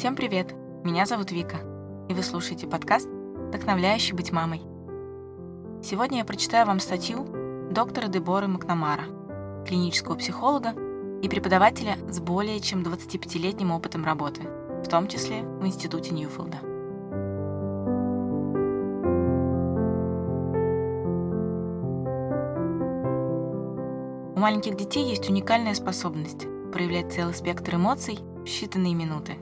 Всем привет! Меня зовут Вика, и вы слушаете подкаст «Вдохновляющий быть мамой». Сегодня я прочитаю вам статью доктора Деборы Макнамара, клинического психолога и преподавателя с более чем 25-летним опытом работы, в том числе в Институте Ньюфилда. У маленьких детей есть уникальная способность проявлять целый спектр эмоций в считанные минуты.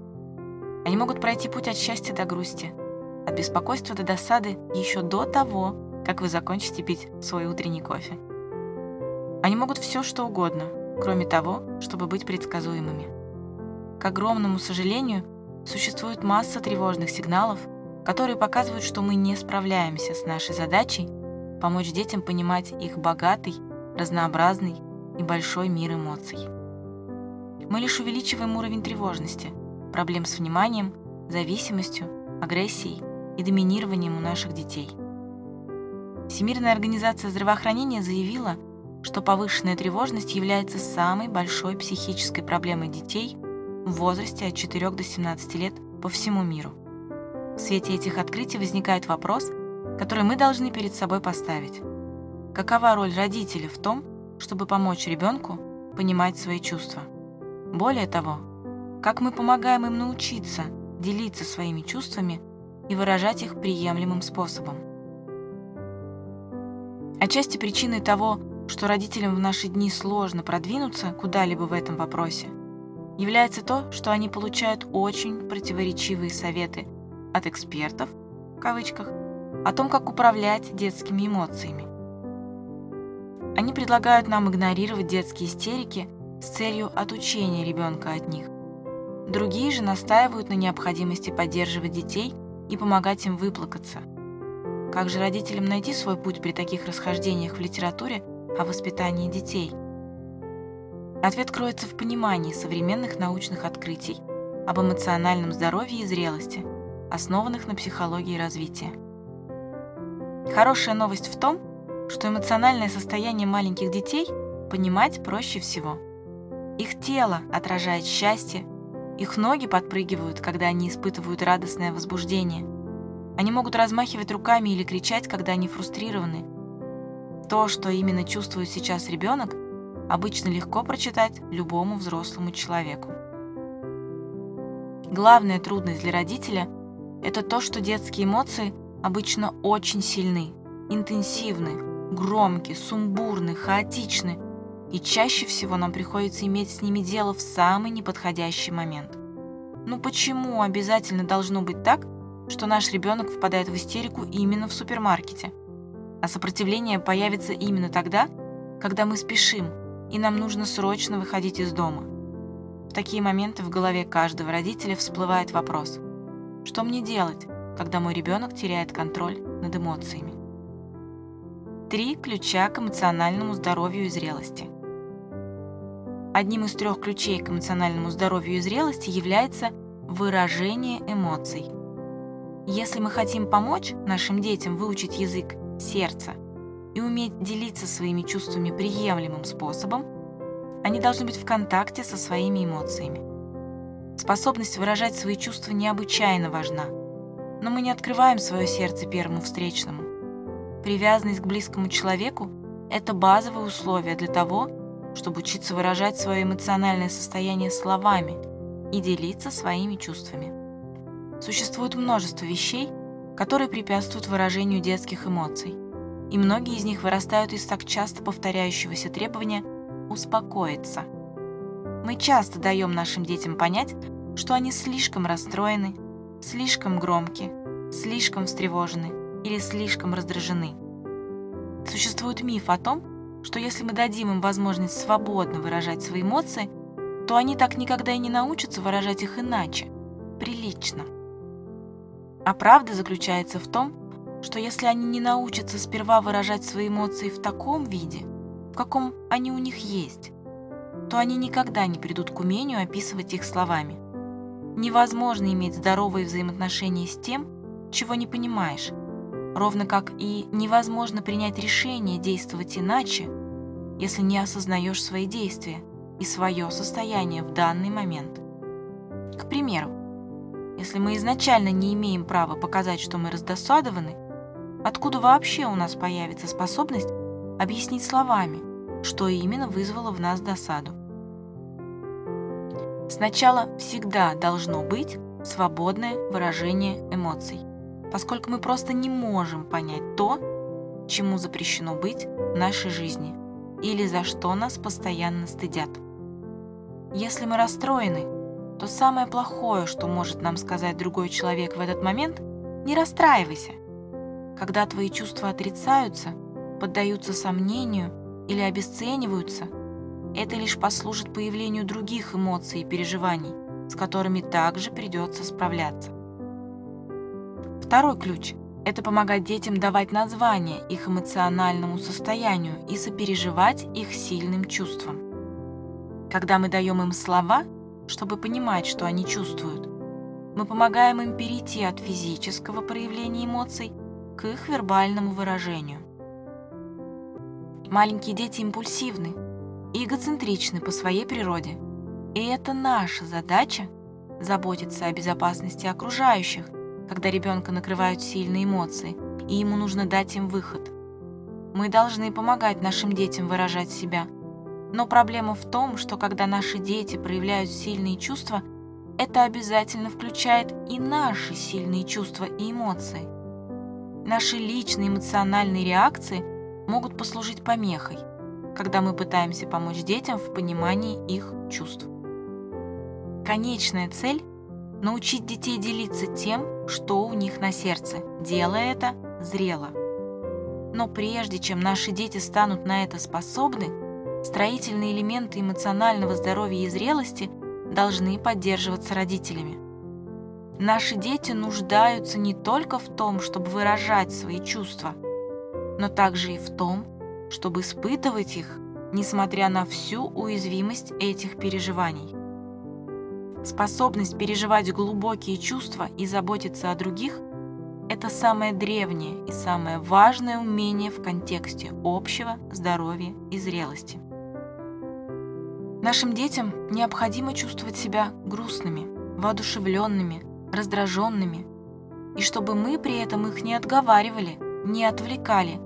Они могут пройти путь от счастья до грусти, от беспокойства до досады еще до того, как вы закончите пить свой утренний кофе. Они могут все что угодно, кроме того, чтобы быть предсказуемыми. К огромному сожалению, существует масса тревожных сигналов, которые показывают, что мы не справляемся с нашей задачей помочь детям понимать их богатый, разнообразный и большой мир эмоций. Мы лишь увеличиваем уровень тревожности, проблем с вниманием, зависимостью, агрессией и доминированием у наших детей. Всемирная организация здравоохранения заявила, что повышенная тревожность является самой большой психической проблемой детей в возрасте от 4 до 17 лет по всему миру. В свете этих открытий возникает вопрос, который мы должны перед собой поставить. Какова роль родителя в том, чтобы помочь ребенку понимать свои чувства. Более того, как мы помогаем им научиться делиться своими чувствами и выражать их приемлемым способом. Отчасти причиной того, что родителям в наши дни сложно продвинуться куда-либо в этом вопросе, является то, что они получают очень противоречивые советы от экспертов, в кавычках, о том, как управлять детскими эмоциями. Они предлагают нам игнорировать детские истерики с целью отучения ребенка от них. Другие же настаивают на необходимости поддерживать детей и помогать им выплакаться. Как же родителям найти свой путь при таких расхождениях в литературе о воспитании детей? Ответ кроется в понимании современных научных открытий об эмоциональном здоровье и зрелости, основанных на психологии развития. Хорошая новость в том, что эмоциональное состояние маленьких детей понимать проще всего. Их тело отражает счастье, их ноги подпрыгивают, когда они испытывают радостное возбуждение. Они могут размахивать руками или кричать, когда они фрустрированы. То, что именно чувствует сейчас ребенок, обычно легко прочитать любому взрослому человеку. Главная трудность для родителя – это то, что детские эмоции обычно очень сильны, интенсивны, громкие, сумбурны, хаотичны, и чаще всего нам приходится иметь с ними дело в самый неподходящий момент. Ну почему обязательно должно быть так, что наш ребенок впадает в истерику именно в супермаркете? А сопротивление появится именно тогда, когда мы спешим, и нам нужно срочно выходить из дома. В такие моменты в голове каждого родителя всплывает вопрос, что мне делать, когда мой ребенок теряет контроль над эмоциями? Три ключа к эмоциональному здоровью и зрелости. Одним из трех ключей к эмоциональному здоровью и зрелости является выражение эмоций. Если мы хотим помочь нашим детям выучить язык сердца и уметь делиться своими чувствами приемлемым способом, они должны быть в контакте со своими эмоциями. Способность выражать свои чувства необычайно важна, но мы не открываем свое сердце первому встречному. Привязанность к близкому человеку – это базовое условие для того, чтобы учиться выражать свое эмоциональное состояние словами и делиться своими чувствами. Существует множество вещей, которые препятствуют выражению детских эмоций, и многие из них вырастают из так часто повторяющегося требования «успокоиться». Мы часто даем нашим детям понять, что они слишком расстроены, слишком громки, слишком встревожены или слишком раздражены. Существует миф о том, что если мы дадим им возможность свободно выражать свои эмоции, то они так никогда и не научатся выражать их иначе, прилично. А правда заключается в том, что если они не научатся сперва выражать свои эмоции в таком виде, в каком они у них есть, то они никогда не придут к умению описывать их словами. Невозможно иметь здоровые взаимоотношения с тем, чего не понимаешь, ровно как и невозможно принять решение действовать иначе, если не осознаешь свои действия и свое состояние в данный момент. К примеру, Если мы изначально не имеем права показать, что мы раздосадованы, откуда вообще у нас появится способность объяснить словами, что именно вызвало в нас досаду? Сначала всегда должно быть свободное выражение эмоций, поскольку мы просто не можем понять то, чему запрещено быть в нашей жизни или за что нас постоянно стыдят. Если мы расстроены, то самое плохое, что может нам сказать другой человек в этот момент, не расстраивайся. Когда твои чувства отрицаются, поддаются сомнению или обесцениваются, это лишь послужит появлению других эмоций и переживаний, с которыми также придется справляться. Второй ключ – это помогать детям давать название их эмоциональному состоянию и сопереживать их сильным чувствам. Когда мы даем им слова – чтобы понимать, что они чувствуют. Мы помогаем им перейти от физического проявления эмоций к их вербальному выражению. Маленькие дети импульсивны и эгоцентричны по своей природе. И это наша задача – заботиться о безопасности окружающих, когда ребенка накрывают сильные эмоции, и ему нужно дать им выход. Мы должны помогать нашим детям выражать себя – но проблема в том, что когда наши дети проявляют сильные чувства, это обязательно включает и наши сильные чувства и эмоции. Наши личные эмоциональные реакции могут послужить помехой, когда мы пытаемся помочь детям в понимании их чувств. Конечная цель – научить детей делиться тем, что у них на сердце, делая это зрело. Но прежде чем наши дети станут на это способны, Строительные элементы эмоционального здоровья и зрелости должны поддерживаться родителями. Наши дети нуждаются не только в том, чтобы выражать свои чувства, но также и в том, чтобы испытывать их, несмотря на всю уязвимость этих переживаний. Способность переживать глубокие чувства и заботиться о других – это самое древнее и самое важное умение в контексте общего здоровья и зрелости. Нашим детям необходимо чувствовать себя грустными, воодушевленными, раздраженными, и чтобы мы при этом их не отговаривали, не отвлекали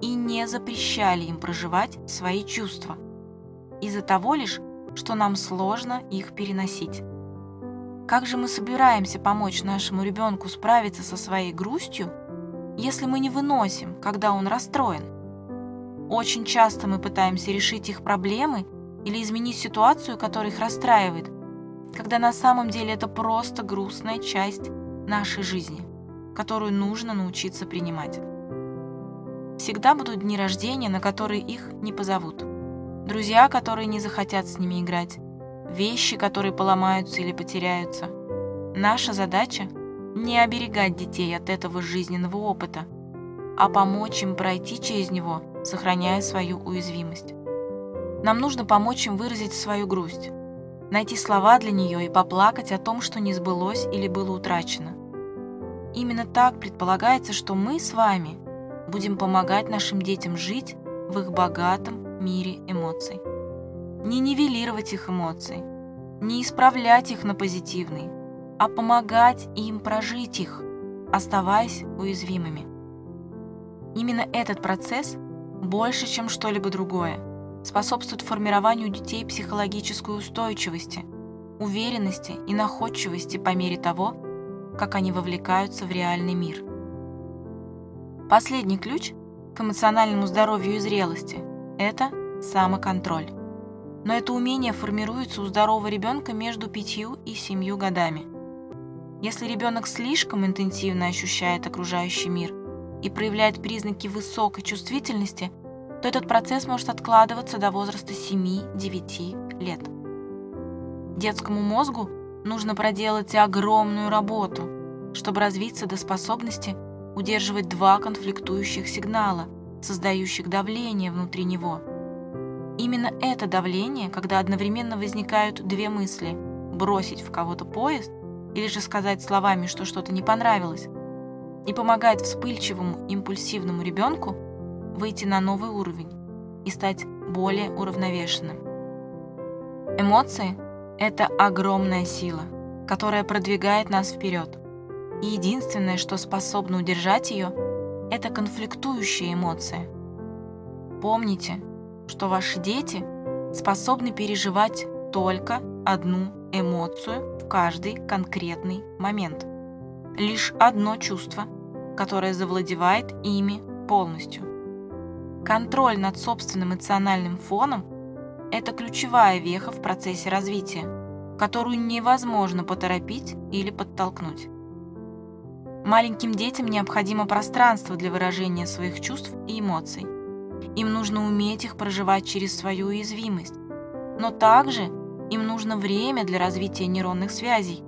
и не запрещали им проживать свои чувства, из-за того лишь, что нам сложно их переносить. Как же мы собираемся помочь нашему ребенку справиться со своей грустью, если мы не выносим, когда он расстроен? Очень часто мы пытаемся решить их проблемы или изменить ситуацию, которая их расстраивает, когда на самом деле это просто грустная часть нашей жизни, которую нужно научиться принимать. Всегда будут дни рождения, на которые их не позовут. Друзья, которые не захотят с ними играть. Вещи, которые поломаются или потеряются. Наша задача – не оберегать детей от этого жизненного опыта, а помочь им пройти через него, сохраняя свою уязвимость. Нам нужно помочь им выразить свою грусть, найти слова для нее и поплакать о том, что не сбылось или было утрачено. Именно так предполагается, что мы с вами будем помогать нашим детям жить в их богатом мире эмоций. Не нивелировать их эмоции, не исправлять их на позитивные, а помогать им прожить их, оставаясь уязвимыми. Именно этот процесс больше, чем что-либо другое, способствует формированию детей психологической устойчивости, уверенности и находчивости по мере того, как они вовлекаются в реальный мир. Последний ключ к эмоциональному здоровью и зрелости – это самоконтроль. Но это умение формируется у здорового ребенка между пятью и семью годами. Если ребенок слишком интенсивно ощущает окружающий мир и проявляет признаки высокой чувствительности – то этот процесс может откладываться до возраста 7-9 лет. Детскому мозгу нужно проделать огромную работу, чтобы развиться до способности удерживать два конфликтующих сигнала, создающих давление внутри него. Именно это давление, когда одновременно возникают две мысли – бросить в кого-то поезд или же сказать словами, что что-то не понравилось, и помогает вспыльчивому, импульсивному ребенку выйти на новый уровень и стать более уравновешенным. Эмоции – это огромная сила. которая продвигает нас вперед. И единственное, что способно удержать ее, это конфликтующие эмоции. Помните, что ваши дети способны переживать только одну эмоцию в каждый конкретный момент. Лишь одно чувство, которое завладевает ими полностью. Контроль над собственным эмоциональным фоном – это ключевая веха в процессе развития, которую невозможно поторопить или подтолкнуть. Маленьким детям необходимо пространство для выражения своих чувств и эмоций. Им нужно уметь их проживать через свою уязвимость. Но также им нужно время для развития нейронных связей,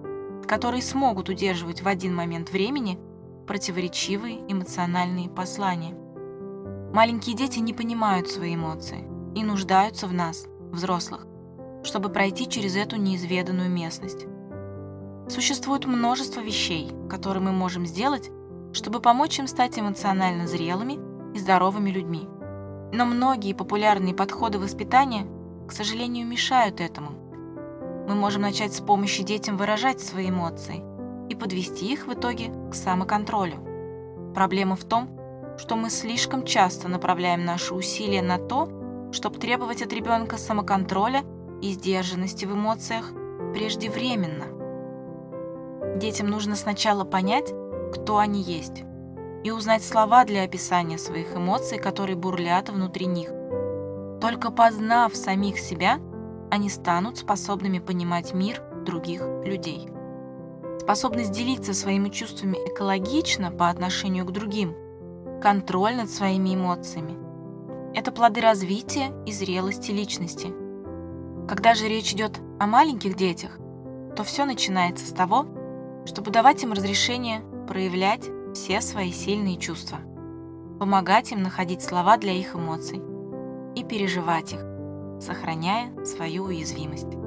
которые смогут удерживать в один момент времени противоречивые эмоциональные послания. Маленькие дети не понимают свои эмоции и нуждаются в нас, взрослых, чтобы пройти через эту неизведанную местность. Существует множество вещей, которые мы можем сделать, чтобы помочь им стать эмоционально зрелыми и здоровыми людьми. Но многие популярные подходы воспитания, к сожалению, мешают этому. Мы можем начать с помощи детям выражать свои эмоции и подвести их в итоге к самоконтролю. Проблема в том, что мы слишком часто направляем наши усилия на то, чтобы требовать от ребенка самоконтроля и сдержанности в эмоциях преждевременно. Детям нужно сначала понять, кто они есть, и узнать слова для описания своих эмоций, которые бурлят внутри них. Только познав самих себя, они станут способными понимать мир других людей. Способность делиться своими чувствами экологично по отношению к другим, контроль над своими эмоциями – это плоды развития и зрелости личности. Когда же речь идет о маленьких детях, то все начинается с того, чтобы давать им разрешение проявлять все свои сильные чувства, помогать им находить слова для их эмоций и переживать их, сохраняя свою уязвимость.